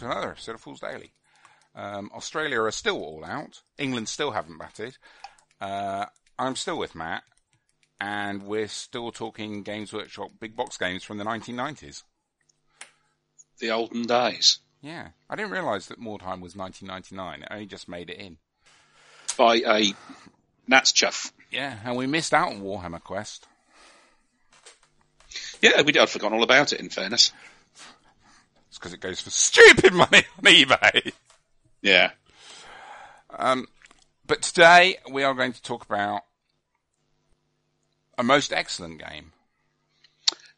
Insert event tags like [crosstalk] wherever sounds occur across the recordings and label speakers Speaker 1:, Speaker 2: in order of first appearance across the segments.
Speaker 1: Hello and welcome to another episode of Fools Daily. Um, Australia are still all out. England still haven't batted. Uh, I'm still with Matt, and we're still talking Games Workshop big box games from the 1990s.
Speaker 2: The olden days.
Speaker 1: Yeah, I didn't realise that Mordheim was 1999. I only just made it in.
Speaker 2: By a Nats chuff.
Speaker 1: Yeah, and we missed out on Warhammer Quest.
Speaker 2: Yeah, we I'd forgotten all about it. In fairness,
Speaker 1: It's because it goes for stupid money on eBay.
Speaker 2: yeah,
Speaker 1: But today we are going to talk about a most excellent game.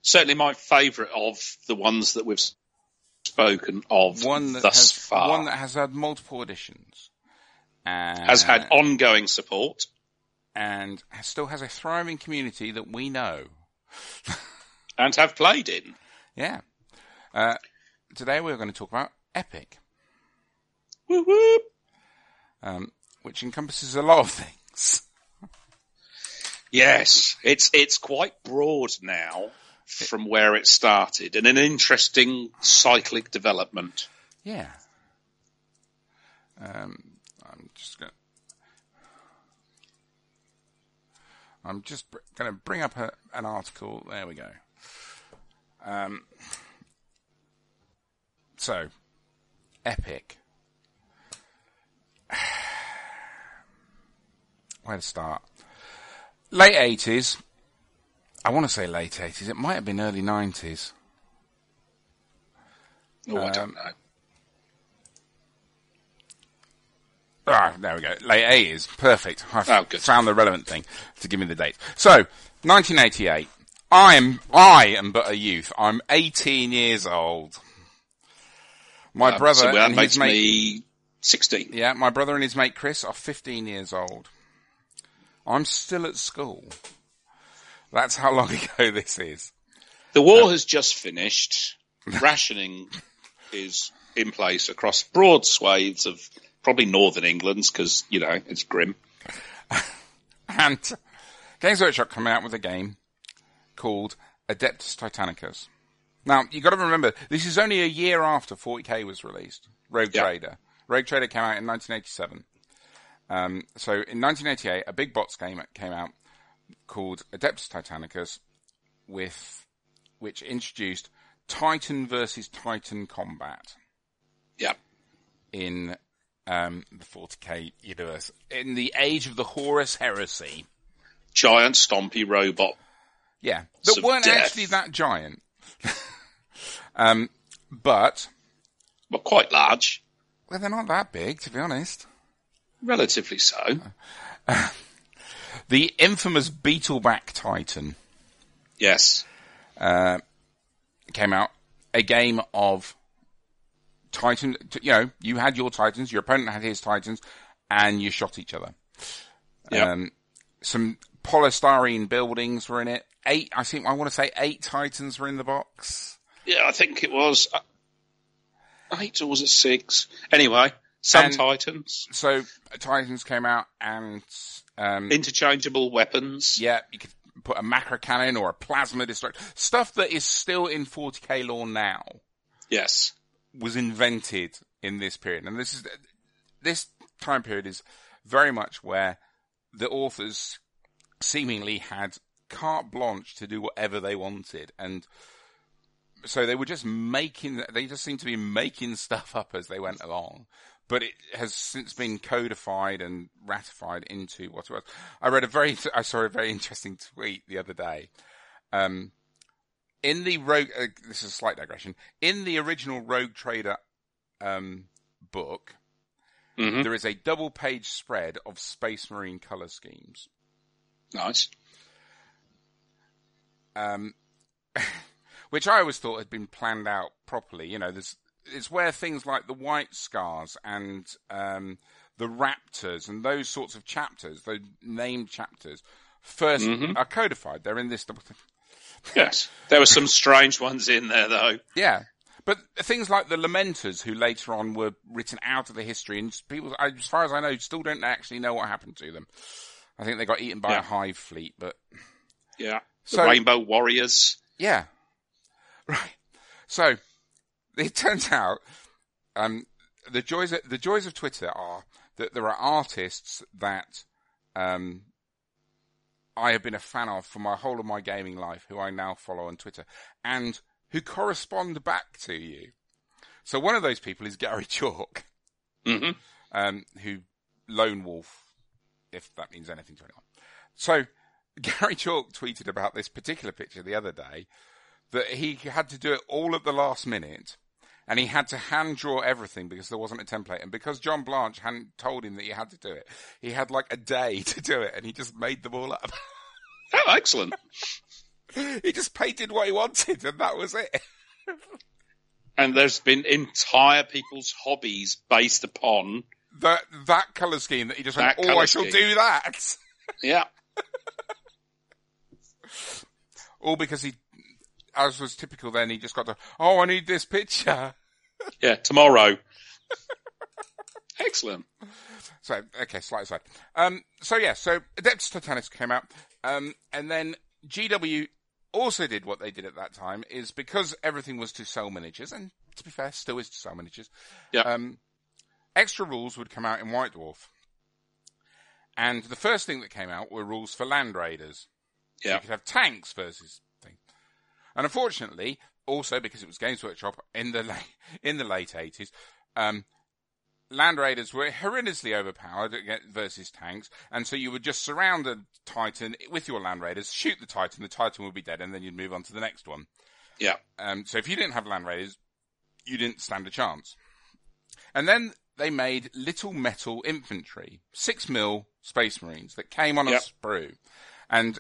Speaker 2: certainly my favourite of the ones that we've spoken of
Speaker 1: One that
Speaker 2: thus
Speaker 1: has
Speaker 2: far.
Speaker 1: one that has had multiple editions. And,
Speaker 2: has had ongoing support.
Speaker 1: and has- still has a thriving community that we know. [laughs]
Speaker 2: and have played in.
Speaker 1: Yeah. Uh, today we're going to talk about Epic,
Speaker 2: Whoop, whoop.
Speaker 1: um, which encompasses a lot of things. [laughs]
Speaker 2: Yes, it's it's quite broad now from where it started, and an interesting cyclic development.
Speaker 1: Yeah. Um, I'm just going. I'm just br- going to bring up a, an article. There we go. Um, so, Epic. [sighs] Where to start? Late 80s. I want to say late 80s. It might have been early 90s.
Speaker 2: Oh, I
Speaker 1: Um,
Speaker 2: don't know.
Speaker 1: Ah, there we go. Late 80s. Perfect. I've
Speaker 2: Oh, good.
Speaker 1: found the relevant thing to give me the date. So, 1988. I am, I am but a youth. I'm 18 years old. My
Speaker 2: Um,
Speaker 1: brother
Speaker 2: so that
Speaker 1: and
Speaker 2: makes
Speaker 1: his mate,
Speaker 2: me sixteen.
Speaker 1: yeah, my brother and his mate Chris are 15 years old. I'm still at school. That's how long [laughs] ago this is.
Speaker 2: The war has just finished. [laughs] Rationing is in place across broad swathes of probably northern England because, you know, it's grim. [laughs]
Speaker 1: And Games Workshop come out with a game called Adeptus Titanicus. Now, you gotta remember, this is only a year after 40k was released. Rogue
Speaker 2: Yeah.
Speaker 1: Trader. Rogue Trader came out in 1987. Um, so in 1988, a big bots game came out called Adeptus Titanicus with, which introduced Titan versus Titan combat
Speaker 2: Yeah.
Speaker 1: in, um, the 40k universe. In the age of the Horus Heresy.
Speaker 2: Giant stompy robot.
Speaker 1: Yeah, that weren't
Speaker 2: death.
Speaker 1: actually that giant. [laughs] um, but
Speaker 2: Well, quite large.
Speaker 1: well, they're not that big, to be honest.
Speaker 2: Relatively so. [laughs]
Speaker 1: The infamous Beetleback Titan
Speaker 2: Yes.
Speaker 1: Uh, came out. A game of Titan. t- You know, you had your Titans, your opponent had his Titans, and you shot each other.
Speaker 2: Yeah.
Speaker 1: Um, some polystyrene buildings were in it. Eight, I think, I want to say eight Titans were in the box.
Speaker 2: yeah, I think it was uh, eight or was it six? Anyway, some
Speaker 1: And-
Speaker 2: Titans.
Speaker 1: So Titans came out and um,
Speaker 2: Interchangeable weapons.
Speaker 1: Yeah, you could put a macro cannon or a plasma destructor. Stuff that is still in 40k lore now
Speaker 2: Yes.
Speaker 1: was invented in this period. And this is, this time period is very much where the authors seemingly had carte blanche to do whatever they wanted. And so they were just making, they just seemed to be making stuff up as they went along. But it has since been codified and ratified into what it was. I read a very, [laughs] I saw a very interesting tweet the other day. Um, in the Rogue, uh, this is a slight digression. In the original Rogue Trader um, book,
Speaker 2: Mhm.
Speaker 1: there is a double page spread of Space Marine color schemes.
Speaker 2: Nice.
Speaker 1: um, [laughs] which I always thought had been planned out properly. You know, there's it's where things like the White Scars and um, the Raptors and those sorts of chapters, those named chapters, 1st are codified. They're in this. double- [laughs] thing.
Speaker 2: Yes. There were some strange ones in there though.
Speaker 1: Yeah. But things like the Lamenters, who later on were written out of the history, and people, as far as I know, still don't actually know what happened to them. I think they got eaten by
Speaker 2: Yeah.
Speaker 1: a hive fleet, but
Speaker 2: Yeah. The
Speaker 1: So-
Speaker 2: Rainbow Warriors.
Speaker 1: Yeah. Right. So, it [laughs] turns out Um, the joys of, the joys of Twitter are that there are artists that um, I have been a fan of for my whole of my gaming life, who I now follow on Twitter, and who correspond back to you. So one of those people is Gary [laughs] Chalk,
Speaker 2: hmm
Speaker 1: um, who Lone Wolf, if that means anything to anyone. So [laughs] Gary Chalk tweeted about this particular picture the other day that he had to do it all at the last minute. And he had to hand draw everything because there wasn't a template. And because John Blanche hadn't told him that he had to do it, he had like a day [laughs] to do it and he just made them all up. [laughs]
Speaker 2: Oh, excellent.
Speaker 1: he just painted what he wanted and that was it.
Speaker 2: and there's been entire people's hobbies based upon
Speaker 1: That, that colour scheme that he just went,
Speaker 2: That
Speaker 1: oh, I shall
Speaker 2: scheme.
Speaker 1: do that. [laughs]
Speaker 2: yeah.
Speaker 1: All because he, as was typical then, he just got to, oh, I need this picture. [laughs]
Speaker 2: Yeah, tomorrow. Excellent.
Speaker 1: So, okay, slight aside. Um, so yeah, so Adeptus Titanis came out, um, and then GW also did what they did at that time, is because everything was to sell miniatures, and to be fair, still is to sell miniatures,
Speaker 2: Yeah.
Speaker 1: um, extra rules would come out in White Dwarf. And the first thing that came out were rules for Land Raiders. So
Speaker 2: Yeah.
Speaker 1: you could have tanks versus things. And unfortunately, also because it was Games Workshop in the late, [laughs] in the late 80s, um, Land Raiders were horrendously overpowered against- versus tanks, and so you would just surround a Titan with your Land Raiders, shoot the Titan, the Titan would be dead, and then you'd move on to the next one.
Speaker 2: Yeah.
Speaker 1: Um, so if you didn't have Land Raiders, you didn't stand a chance. And then they made little metal infantry, six mil Space Marines that came on a sprue, and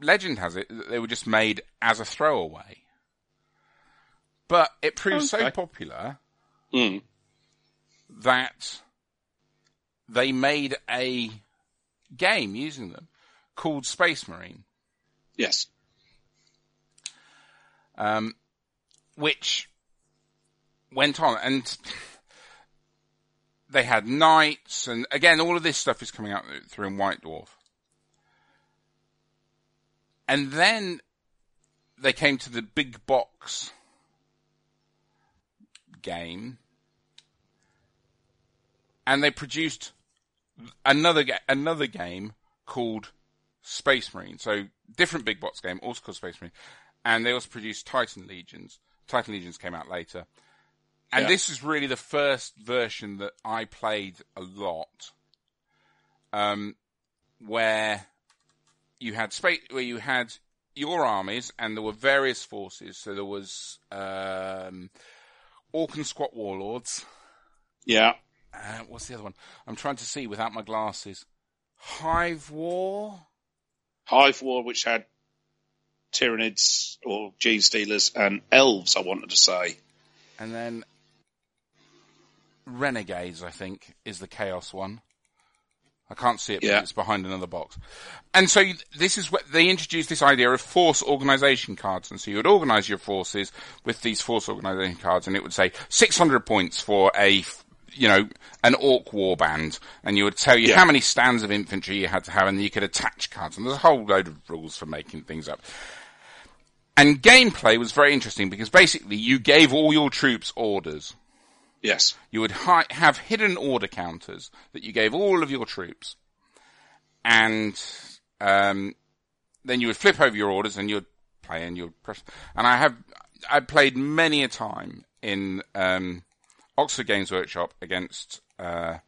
Speaker 1: legend has it that they were just made as a throwaway. But it proved so popular
Speaker 2: Mm.
Speaker 1: that they made a game using them called Space Marine,
Speaker 2: Yes.
Speaker 1: um, which went on and they had knights and again all of this stuff is coming out through in White Dwarf. And then they came to the big box game and they produced another another game called Space Marine. So different big box game, also called Space Marine, and they also produced Titan Legions. Titan Legions came out later, and
Speaker 2: Yeah.
Speaker 1: this is really the first version that I played a lot, um, where you had space, where you had your armies, and there were various forces. So there was um, Orc and Squat Warlords.
Speaker 2: Yeah.
Speaker 1: Uh, what's the other one? I'm trying to see without my glasses. Hive War.
Speaker 2: Hive War, which had Tyranids or Genestealers and Elves, I wanted to say.
Speaker 1: And then Renegades, I think, is the Chaos one. I can't see it, but it's behind another box. And so you- this is what they introduced this idea of force organization cards. And so you would organize your forces with these force organization cards, and it would say 600 points for a, you know, an orc war band. And you would tell you
Speaker 2: Yeah.
Speaker 1: how many stands of infantry you had to have, and you could attach cards. And there's a whole load of rules for making things up. And gameplay was very interesting because basically you gave all your troops orders.
Speaker 2: Yes.
Speaker 1: You would hi- have hidden order counters that you gave all of your troops, and um, then you would flip over your orders and you'd play and you'd press. And I have I played many a time in um, Oxford Games Workshop against uh,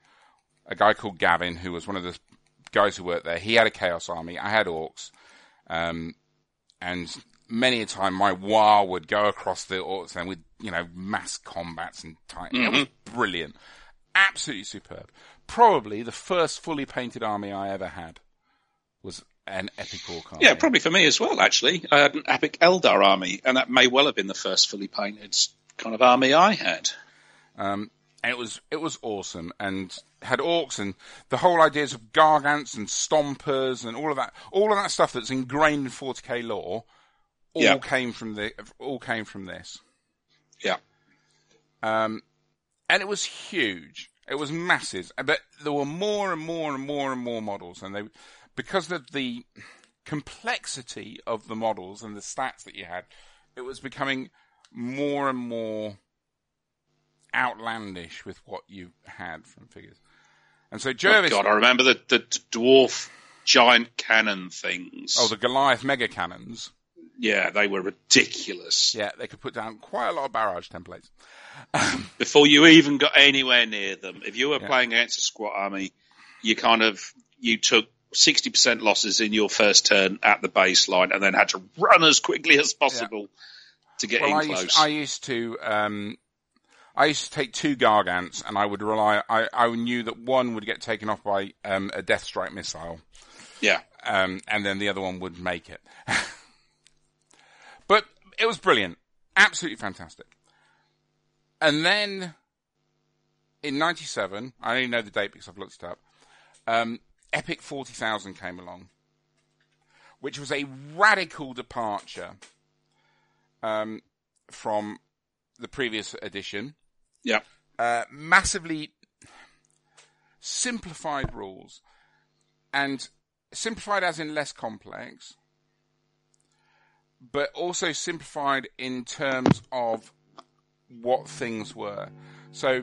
Speaker 1: a guy called Gavin, who was one of the guys who worked there. He had a Chaos Army. I had Orcs, um, and many a time my war would go across the Orcs and with you know mass combats and time. It was brilliant, absolutely superb. Probably the first fully painted army I ever had was an Epic Orc army.
Speaker 2: Yeah, probably for me as well, actually. I had an Epic Eldar army, and that may well have been the first fully painted kind of army I had.
Speaker 1: Um, and it was it was awesome and had orcs and the whole ideas of gargants and stompers and all of that all of that stuff that's ingrained in 40k lore all
Speaker 2: Yeah.
Speaker 1: came from the all came from this.
Speaker 2: Yeah.
Speaker 1: Um, and it was huge. It was massive, but there were more and more and more and more models, and they because of the complexity of the models and the stats that you had, it was becoming more and more outlandish with what you had from figures. And so
Speaker 2: Oh,
Speaker 1: Jervis,
Speaker 2: God, I remember the, the dwarf giant cannon things.
Speaker 1: oh, the Goliath mega cannons.
Speaker 2: Yeah, they were ridiculous.
Speaker 1: Yeah, they could put down quite a lot of barrage templates. [laughs]
Speaker 2: Before you even got anywhere near them, if you were
Speaker 1: Yeah.
Speaker 2: playing against a squat army, you kind of you took sixty percent losses in your first turn at the baseline, and then had to run as quickly as possible to get
Speaker 1: Well,
Speaker 2: in
Speaker 1: I
Speaker 2: close.
Speaker 1: used, I used to, um, I used to take two Gargants, and I would rely. I, I knew that one would get taken off by um, a Death Strike missile,
Speaker 2: yeah,
Speaker 1: um, and then the other one would make it. [laughs] it was brilliant, absolutely fantastic. And then in '97, I only know the date because I've looked it up. Um, Epic Forty Thousand came along, which was a radical departure um, from the previous edition.
Speaker 2: yeah,
Speaker 1: Uh, massively simplified rules, and simplified as in less complex, but also simplified in terms of what things were. So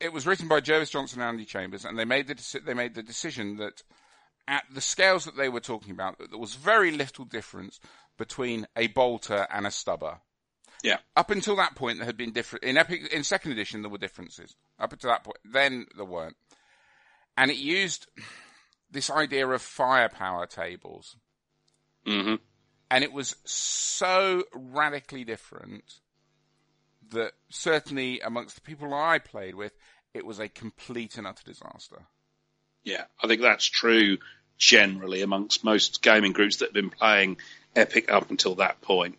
Speaker 1: it was written by Jervis Johnson and Andy Chambers, and they made the they made the decision that at the scales that they were talking about, that there was very little difference between a bolter and a stubber.
Speaker 2: yeah,
Speaker 1: Up until that point, there had been different in Epic in second edition. There were differences. Up until that point, then there weren't, and it used this idea of firepower tables,
Speaker 2: hmm
Speaker 1: and it was so radically different that certainly amongst the people I played with, it was a complete and utter disaster.
Speaker 2: yeah. I think that's true generally amongst most gaming groups that have been playing Epic up until that point.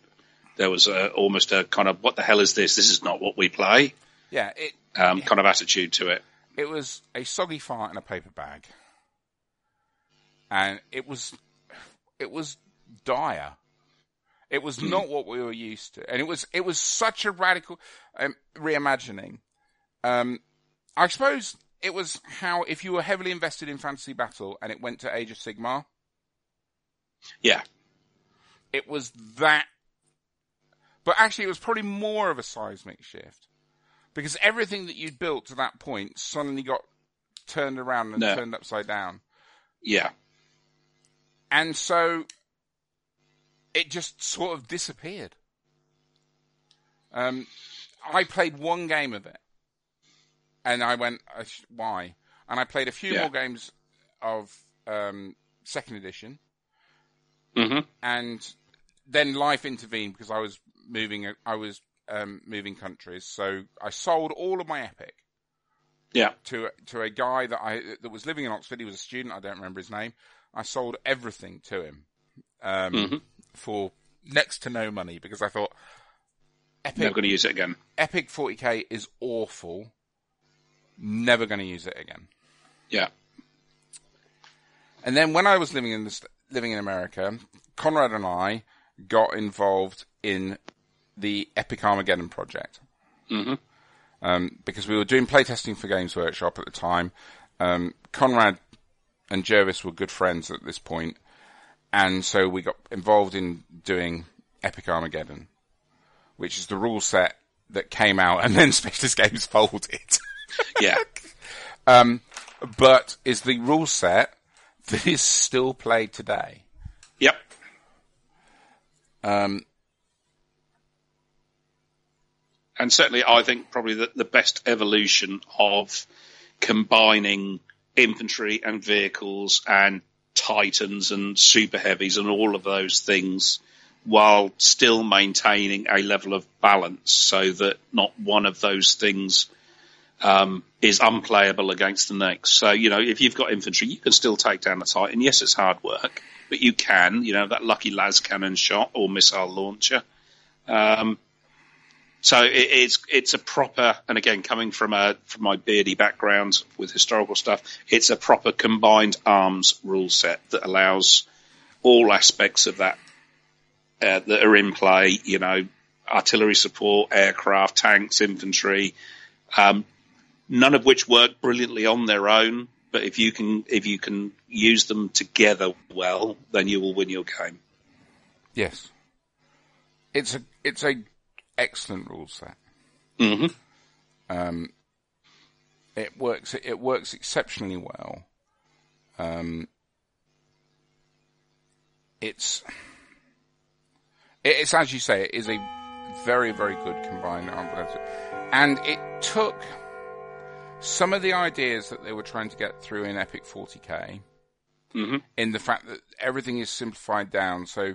Speaker 2: There was a, almost a kind of, what the hell is this? This is not what we play.
Speaker 1: Yeah, it
Speaker 2: Um, kind of attitude to it.
Speaker 1: it was a soggy fart in a paper bag, and it was it was dire. It was not what we were used to, and it was it was such a radical um, reimagining. Um, I suppose it was how if you were heavily invested in fantasy battle and it went to Age of Sigmar,
Speaker 2: Yeah,
Speaker 1: it was that. But actually, it was probably more of a seismic shift because everything that you'd built to that point suddenly got turned around and
Speaker 2: No.
Speaker 1: turned upside down.
Speaker 2: yeah,
Speaker 1: And so it just sort of disappeared. Um, I played one game of it, and I went, "Why?" And I played a few
Speaker 2: Yeah.
Speaker 1: more games of um, second edition,
Speaker 2: hmm
Speaker 1: and then life intervened because I was moving. I was um, moving countries, so I sold all of my epic
Speaker 2: yeah,
Speaker 1: to to a guy that I that was living in Oxford. He was a student. I don't remember his name. I sold everything to him um,
Speaker 2: Mhm.
Speaker 1: For next to no money because I thought Epic.
Speaker 2: never going to use it again.
Speaker 1: Epic 40k is awful. Never going to use it again.
Speaker 2: Yeah,
Speaker 1: And then when I was living in living in America, Conrad and I got involved in the Epic Armageddon project.
Speaker 2: hmm
Speaker 1: um, because we were doing playtesting for Games Workshop at the time. Um, Conrad and Jervis were good friends at this point, and so we got involved in doing Epic Armageddon, which is the rule set that came out and then [laughs] Specialist Games folded. [laughs]
Speaker 2: yeah, [laughs]
Speaker 1: um, but is the rule set that is still played today.
Speaker 2: yep,
Speaker 1: Um,
Speaker 2: and certainly I think probably the, the best evolution of combining infantry and vehicles and titans and super heavies and all of those things while still maintaining a level of balance so that not one of those things um, is unplayable against the next. So, you know, if you've got infantry, you can still take down a titan. Yes, it's hard work, but you can, you know, that lucky las cannon shot or missile launcher. Um, so it, it's it's a proper, and again, coming from a from my beardy background with historical stuff, it's a proper combined arms rule set that allows all aspects of that uh, that are in play. You know, artillery support, aircraft, tanks, infantry. Um, none of which work brilliantly on their own, but if you can if you can use them together well, then you will win your game.
Speaker 1: yes, it's a it's a excellent rule set.
Speaker 2: hmm
Speaker 1: Um, it works. It works exceptionally well. Um, it's it's as you say, it is a very very good combined and it took some of the ideas that they were trying to get through in Epic 40k.
Speaker 2: Mm-hmm.
Speaker 1: In the fact that everything is simplified down, so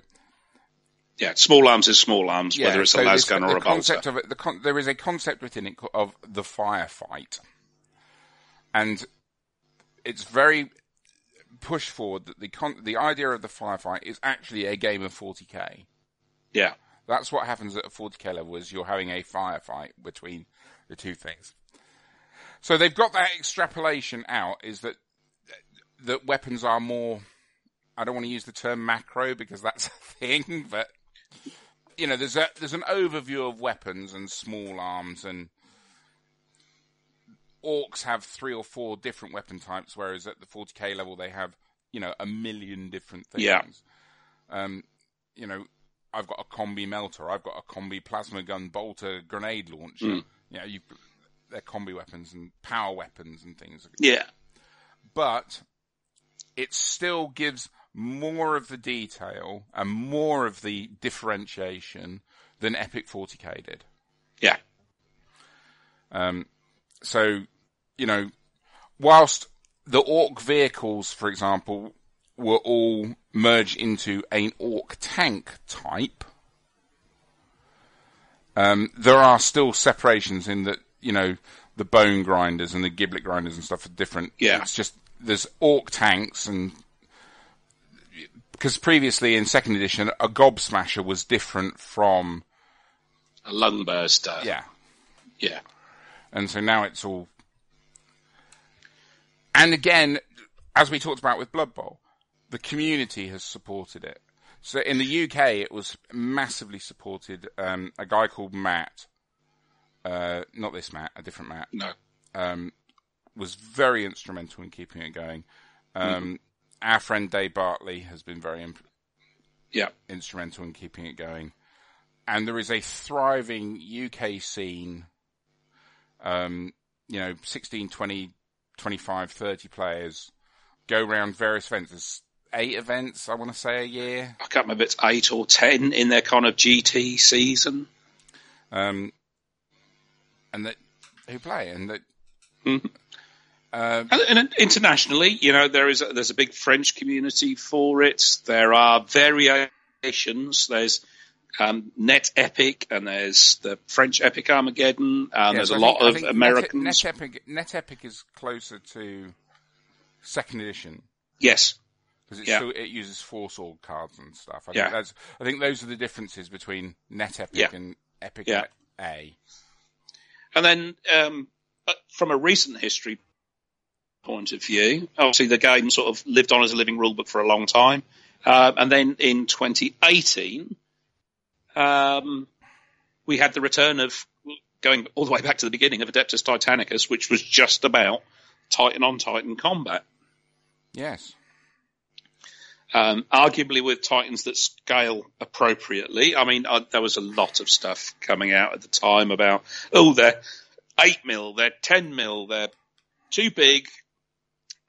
Speaker 2: yeah, small arms is small arms,
Speaker 1: yeah,
Speaker 2: whether it's
Speaker 1: so
Speaker 2: a lasgun or
Speaker 1: the
Speaker 2: a
Speaker 1: concept
Speaker 2: bolter.
Speaker 1: of it, the con- there is a concept within it of the firefight, and it's very pushed forward that the con- the idea of the firefight is actually a game of 40k.
Speaker 2: Yeah,
Speaker 1: That's what happens at a 40k level is you're having a firefight between the two things. So they've got that extrapolation out is that that weapons are more I don't want to use the term macro because that's [laughs] a thing, but you know, there's a there's an overview of weapons and small arms and orcs have three or four different weapon types, whereas at the 40k level they have, you know, a million different things.
Speaker 2: Yeah.
Speaker 1: Um, you know, I've got a combi melter, I've got a combi plasma gun bolter grenade launcher.
Speaker 2: Mm.
Speaker 1: You know, you they're combi weapons and power weapons and things.
Speaker 2: yeah,
Speaker 1: But it still gives more of the detail and more of the differentiation than Epic 40k did.
Speaker 2: yeah,
Speaker 1: Um, so, you know, whilst the orc vehicles, for example, were all merged into an orc tank type, um, there are still separations in that, you know, the bone grinders and the giblet grinders and stuff are different.
Speaker 2: Yeah.
Speaker 1: It's just, there's orc tanks and, because previously in second edition, a gob smasher was different from,
Speaker 2: a lung burster.
Speaker 1: yeah,
Speaker 2: yeah,
Speaker 1: And so now it's all. And again, as we talked about with Blood Bowl, the community has supported it. So in the UK, it was massively supported. Um, a guy called Matt, uh, not this Matt, a different Matt,
Speaker 2: no,
Speaker 1: um, was very instrumental in keeping it going. Um, Our friend Dave Bartley has been very imp-
Speaker 2: yeah,
Speaker 1: instrumental in keeping it going. And there is a thriving UK scene, um, you know, 16, 20, 25, 30 players go around various events. There's eight events, I want to say, a year.
Speaker 2: I can't remember if it's eight or ten in their kind of GT season.
Speaker 1: Um, and that, who play, and that,
Speaker 2: Mhm.
Speaker 1: Uh,
Speaker 2: And, and internationally, you know, there is a, there's a big French community for it. There are variations. There's um, Net Epic, and there's the French Epic Armageddon, and
Speaker 1: yeah,
Speaker 2: there's
Speaker 1: so
Speaker 2: a
Speaker 1: I
Speaker 2: lot
Speaker 1: think-
Speaker 2: of
Speaker 1: think
Speaker 2: Americans.
Speaker 1: Net, Net, Epic, Net Epic is closer to second edition.
Speaker 2: yes,
Speaker 1: because it
Speaker 2: Yeah.
Speaker 1: it uses force org cards and stuff. I
Speaker 2: Yeah.
Speaker 1: think that's I think those are the differences between Net Epic
Speaker 2: Yeah.
Speaker 1: and Epic
Speaker 2: Yeah.
Speaker 1: A.
Speaker 2: and then um, uh, from a recent history point of view, obviously the game sort of lived on as a living rulebook for a long time, uh, and then in 2018, um, we had the return of going all the way back to the beginning of Adeptus Titanicus, which was just about Titan on Titan combat.
Speaker 1: Yes.
Speaker 2: Um, arguably with Titans that scale appropriately. I mean, uh, there was a lot of stuff coming out at the time about, oh, they're 8 mil, they're 10 mil, they're too big,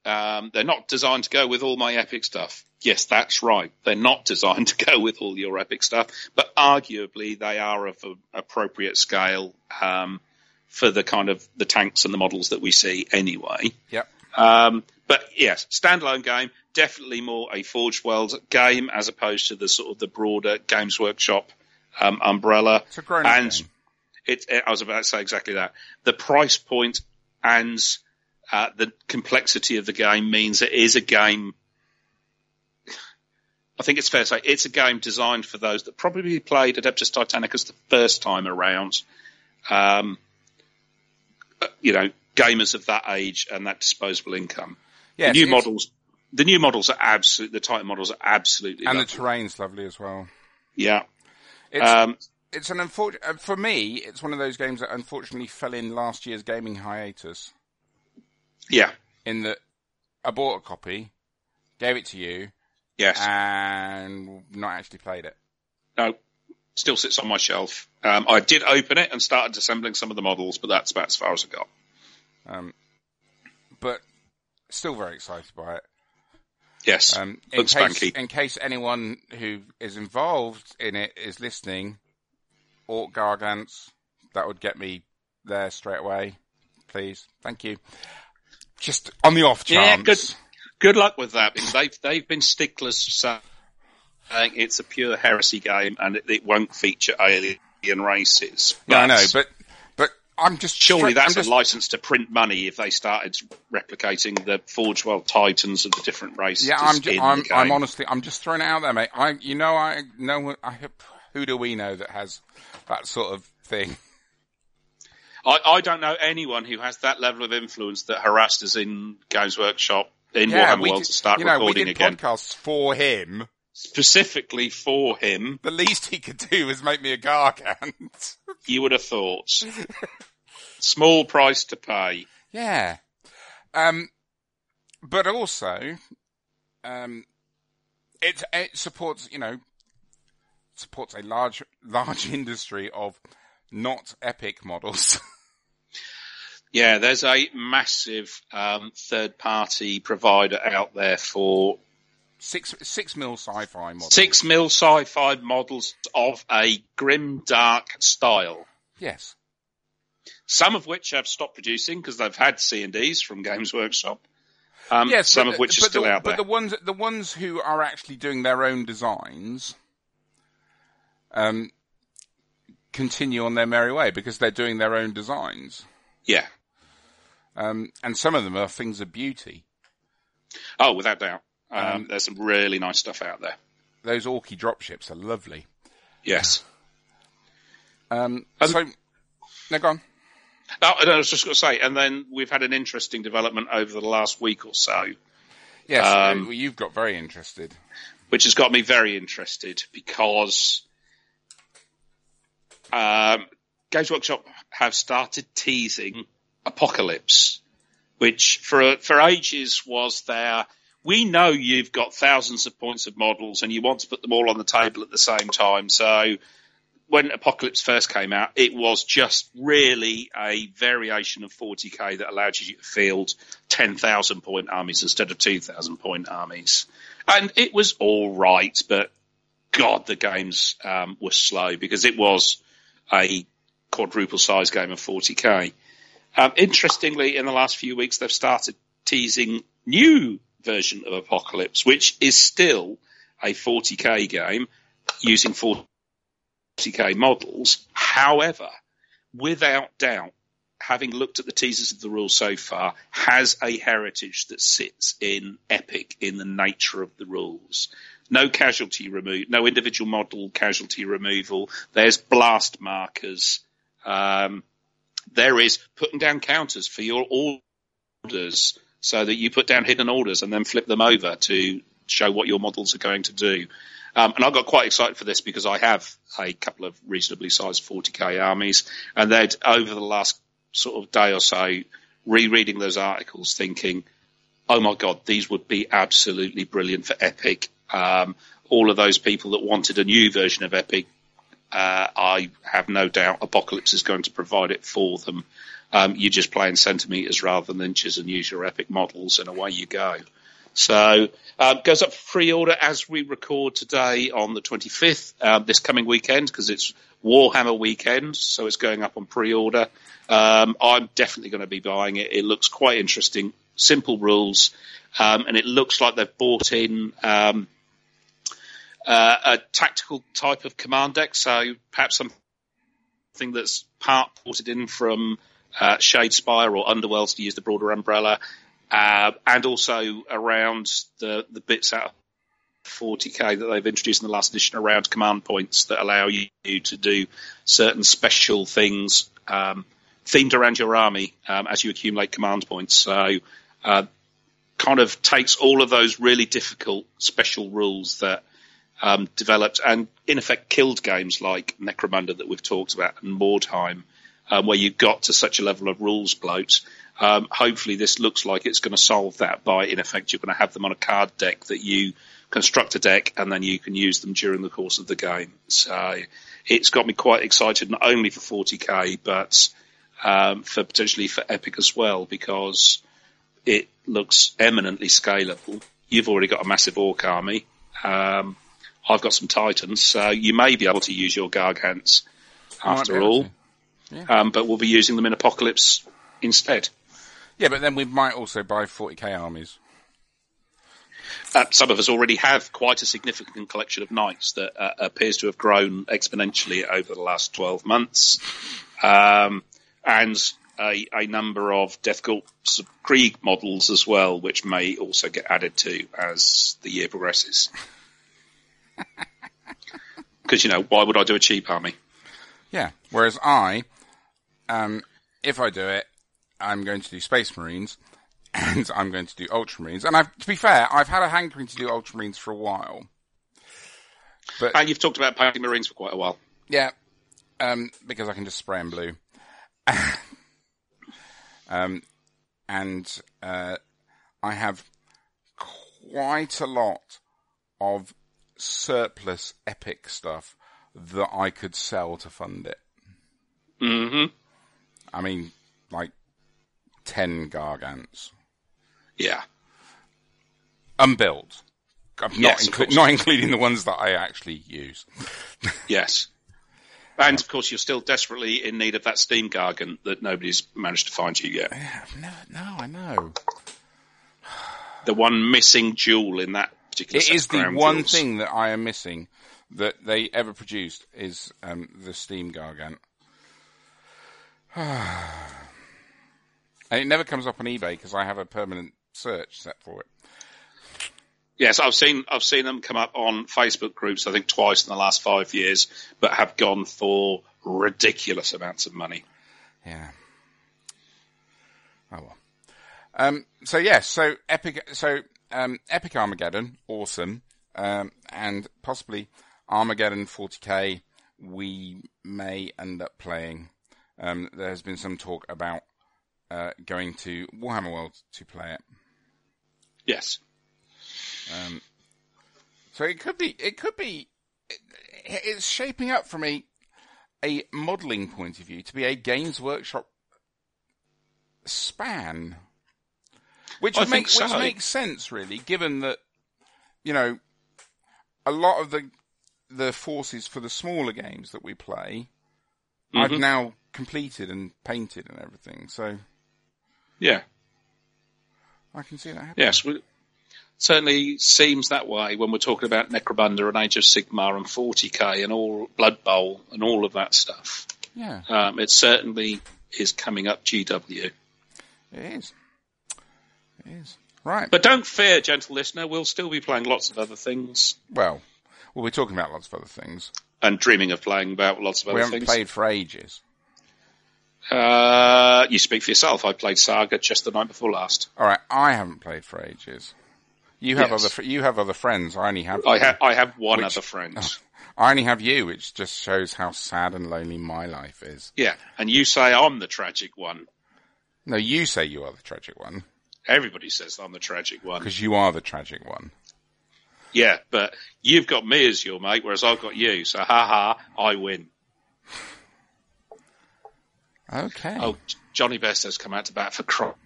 Speaker 2: um, they're not designed to go with all my epic stuff. Yes, that's right. They're not [laughs] designed to go with all your epic stuff, but arguably they are of an appropriate scale um, for the kind of the tanks and the models that we see anyway.
Speaker 1: Yep.
Speaker 2: Um, but yes, standalone game, definitely more a Forge World game as opposed to the sort of the broader Games Workshop um, umbrella.
Speaker 1: It's a grown
Speaker 2: And
Speaker 1: game.
Speaker 2: it, I was about to say exactly that. The price point and uh, the complexity of the game means it is a game. I think it's fair to say it's a game designed for those that probably played Adeptus Titanicus the first time around. Um, uh, you know, gamers of that age and that disposable income.
Speaker 1: Yes,
Speaker 2: the new models, the new models are absolute. The Titan models are absolutely
Speaker 1: and the
Speaker 2: lovely.
Speaker 1: terrain's lovely as well.
Speaker 2: yeah.
Speaker 1: It's
Speaker 2: Um,
Speaker 1: it's an unfortunate for me. It's one of those games that unfortunately fell in last year's gaming hiatus.
Speaker 2: Yeah.
Speaker 1: In that I bought a copy, gave it to you,
Speaker 2: Yes.
Speaker 1: and not actually played it.
Speaker 2: no. Still sits on my shelf. Um, I did open it and started assembling some of the models, but that's about as far as I got.
Speaker 1: Um, but still very excited by it.
Speaker 2: Yes,
Speaker 1: Um, in case, in case anyone who is involved in it is listening, Orc Gargants, that would get me there straight away. Please. Thank you. Just on the off chance.
Speaker 2: Yeah, good. Good luck with that because they've they've been sticklers saying it's a pure heresy game and it, it won't feature alien races.
Speaker 1: Yeah, I know, but, but I'm just,
Speaker 2: surely
Speaker 1: straight-
Speaker 2: that's
Speaker 1: just,
Speaker 2: a license to print money if they started replicating the Forge World Titans of the different races.
Speaker 1: yeah, I'm,
Speaker 2: in
Speaker 1: I'm. I'm honestly, I'm just throwing it out there, mate. I, you know, I know, I, who do we know that has that sort of thing?
Speaker 2: I, I don't know anyone who has that level of influence that harassed us in Games Workshop in
Speaker 1: Yeah,
Speaker 2: Warhammer
Speaker 1: we
Speaker 2: World
Speaker 1: did,
Speaker 2: to start
Speaker 1: you know, we
Speaker 2: recording
Speaker 1: did
Speaker 2: again,
Speaker 1: podcasts for him.
Speaker 2: specifically for him.
Speaker 1: The least he could do was make me a Gargant. [laughs]
Speaker 2: You would have thought small price to pay.
Speaker 1: Yeah. Um, but also, um, it, it supports, you know, supports a large, [laughs] large industry of not epic models. [laughs]
Speaker 2: Yeah, there's a massive um, third-party provider out there for
Speaker 1: six, six mil sci-fi models.
Speaker 2: six mil sci-fi models of a grim, dark style.
Speaker 1: Yes.
Speaker 2: Some of which have stopped producing because they've had C and Ds from Games Workshop. Um,
Speaker 1: Yes.
Speaker 2: some
Speaker 1: but
Speaker 2: of which are still
Speaker 1: the,
Speaker 2: out there.
Speaker 1: But the ones, the ones who are actually doing their own designs, um, continue on their merry way because they're doing their own designs.
Speaker 2: yeah.
Speaker 1: Um, and some of them are things of beauty.
Speaker 2: Oh, without doubt. Um,
Speaker 1: Um,
Speaker 2: there's some really nice stuff out there.
Speaker 1: Those Orky dropships are lovely.
Speaker 2: Yes.
Speaker 1: Um,
Speaker 2: Um,
Speaker 1: so, no, go on.
Speaker 2: Oh, and I was just going to say, and then we've had an interesting development over the last week or so,
Speaker 1: Yes,
Speaker 2: um,
Speaker 1: you've got very interested.
Speaker 2: which has got me very interested because um, Games Workshop have started teasing Apocalypse, which for for ages was there. We know you've got thousands of points of models and you want to put them all on the table at the same time. So when Apocalypse first came out, it was just really a variation of 40k that allowed you to field 10,000 point armies instead of 2,000 point armies. And it was all right, but God, the games um, were slow because it was a quadruple size game of 40k. Um, interestingly, in the last few weeks, they've started teasing new version of Apocalypse, which is still a 40k game using 40k models. However, without doubt, having looked at the teasers of the rules so far, has a heritage that sits in Epic in the nature of the rules. No casualty removal, no individual model casualty removal. There's blast markers. Um, there is putting down counters for your orders so that you put down hidden orders and then flip them over to show what your models are going to do. Um, and I got quite excited for this because I have a couple of reasonably sized 40k armies, and they'd over the last sort of day or so rereading those articles, thinking, "Oh my god, these would be absolutely brilliant for Epic." Um, all of those people that wanted a new version of Epic, uh, I have no doubt Apocalypse is going to provide it for them. Um, you just play in centimeters rather than inches and use your Epic models, and away you go. So um, goes up for pre-order as we record today on the 25th um, this coming weekend because it's Warhammer weekend, so it's going up on pre-order. Um, I'm definitely going to be buying it. It looks quite interesting, simple rules, um, and it looks like they've bought in um, uh, a tactical type of command deck, so perhaps something that's part ported in from uh, Shadespire or Underworlds to use the broader umbrella, uh, and also around the, the bits out of 40k that they've introduced in the last edition around command points that allow you to do certain special things um, themed around your army um, as you accumulate command points. So, uh, kind of takes all of those really difficult special rules that um, developed and in effect killed games like Necromunda that we've talked about and Mordheim, um, where you got to such a level of rules bloat. Um, hopefully, this looks like it's going to solve that by, in effect, you're going to have them on a card deck that you construct a deck, and then you can use them during the course of the game. So it's got me quite excited, not only for 40k, but um, for potentially for Epic as well, because it looks eminently scalable. You've already got a massive orc army. Um, I've got some titans, so you may be able to use your gargants after all. Yeah. Um, but we'll be using them in Apocalypse instead.
Speaker 1: Yeah, but then we might also buy 40k armies.
Speaker 2: Uh, some of us already have quite a significant collection of knights that uh, appears to have grown exponentially over the last 12 months. Um, and a, a, number of Death Korps Krieg models as well, which may also get added to as the year progresses. [laughs] Because, you know, why would I do a cheap army?
Speaker 1: Yeah. Whereas I, um, if I do it, I'm going to do Space Marines [laughs] and I'm going to do Ultramarines. And I've, to be fair, I've had a hankering to do Ultramarines for a while.
Speaker 2: But and you've talked about painting Marines for quite a while.
Speaker 1: Yeah, um, because I can just spray them blue. [laughs] um, and uh, I have quite a lot of surplus epic stuff that I could sell to fund it.
Speaker 2: Mm-hmm.
Speaker 1: I mean, like ten gargants.
Speaker 2: Yeah.
Speaker 1: Unbuilt. Not, yes, inclu- not including the ones that I actually use. [laughs]
Speaker 2: yes. And of course, you're still desperately in need of that steam gargant that nobody's managed to find you yet.
Speaker 1: Yeah, no, no, I know. [sighs]
Speaker 2: The one missing jewel in that particular.
Speaker 1: It is
Speaker 2: the
Speaker 1: one
Speaker 2: jewels.
Speaker 1: thing that I am missing that they ever produced is um, the steam gargant. [sighs] and it never comes up on eBay because I have a permanent search set for it.
Speaker 2: Yes, I've seen I've seen them come up on Facebook groups. I think twice in the last five years, but have gone for ridiculous amounts of money.
Speaker 1: Yeah. Oh well. Um, so yes, so epic. So um, epic Armageddon, awesome, um, and possibly Armageddon 40k. We may end up playing. Um, there has been some talk about uh, going to Warhammer World to play it.
Speaker 2: Yes.
Speaker 1: Um, so it could be, it could be, it, it's shaping up from a, a modelling point of view to be a Games Workshop span. Which, make, so. which makes sense, really, given that, you know, a lot of the the forces for the smaller games that we play, mm-hmm. I've now completed and painted and everything. So,
Speaker 2: yeah,
Speaker 1: I can see that happening.
Speaker 2: Yes, we, certainly seems that way when we're talking about Necromunda and Age of Sigmar and 40k and all Blood Bowl and all of that stuff.
Speaker 1: Yeah,
Speaker 2: um, it certainly is coming up. GW.
Speaker 1: It is. Right.
Speaker 2: But don't fear, gentle listener. We'll still be playing lots of other things.
Speaker 1: Well, we'll be talking about lots of other things.
Speaker 2: And dreaming of playing about lots of
Speaker 1: we
Speaker 2: other things.
Speaker 1: We haven't played for ages.
Speaker 2: Uh, you speak for yourself. I played Saga just the night before last.
Speaker 1: All right, I haven't played for ages. You have yes. other you have other friends. I only have.
Speaker 2: I have I have one which, other friend. [laughs]
Speaker 1: I only have you, which just shows how sad and lonely my life is.
Speaker 2: Yeah, and you say I'm the tragic one.
Speaker 1: No, you say you are the tragic one.
Speaker 2: Everybody says I'm the tragic one
Speaker 1: because you are the tragic one.
Speaker 2: Yeah, but you've got me as your mate, whereas I've got you. So, ha ha, I win.
Speaker 1: Okay.
Speaker 2: Oh, Johnny Best has come out to bat for Crop.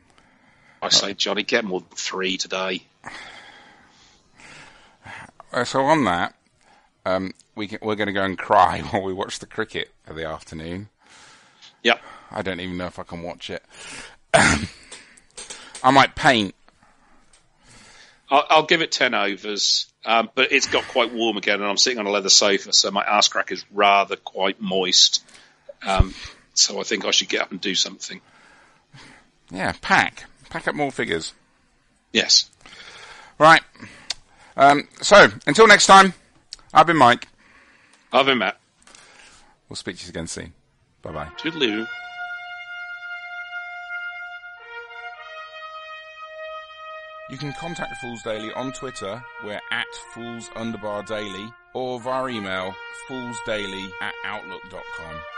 Speaker 2: I say, Johnny, get more than three today.
Speaker 1: Uh, so on that, um, we can, we're going to go and cry [laughs] while we watch the cricket for the afternoon.
Speaker 2: Yep.
Speaker 1: I don't even know if I can watch it. [coughs] I might paint.
Speaker 2: I'll, I'll give it ten overs. Um, but it's got quite warm again, and I'm sitting on a leather sofa, so my ass crack is rather quite moist. Um, so I think I should get up and do something.
Speaker 1: Yeah, pack. Pack up more figures.
Speaker 2: Yes.
Speaker 1: Right. Um, so, until next time, I've been Mike.
Speaker 2: I've been Matt.
Speaker 1: We'll speak to you again soon. Bye bye.
Speaker 2: Toodaloo.
Speaker 1: You can contact Fools Daily on Twitter, we're at Fools Underbar Daily, or via email, foolsdaily at outlook.com.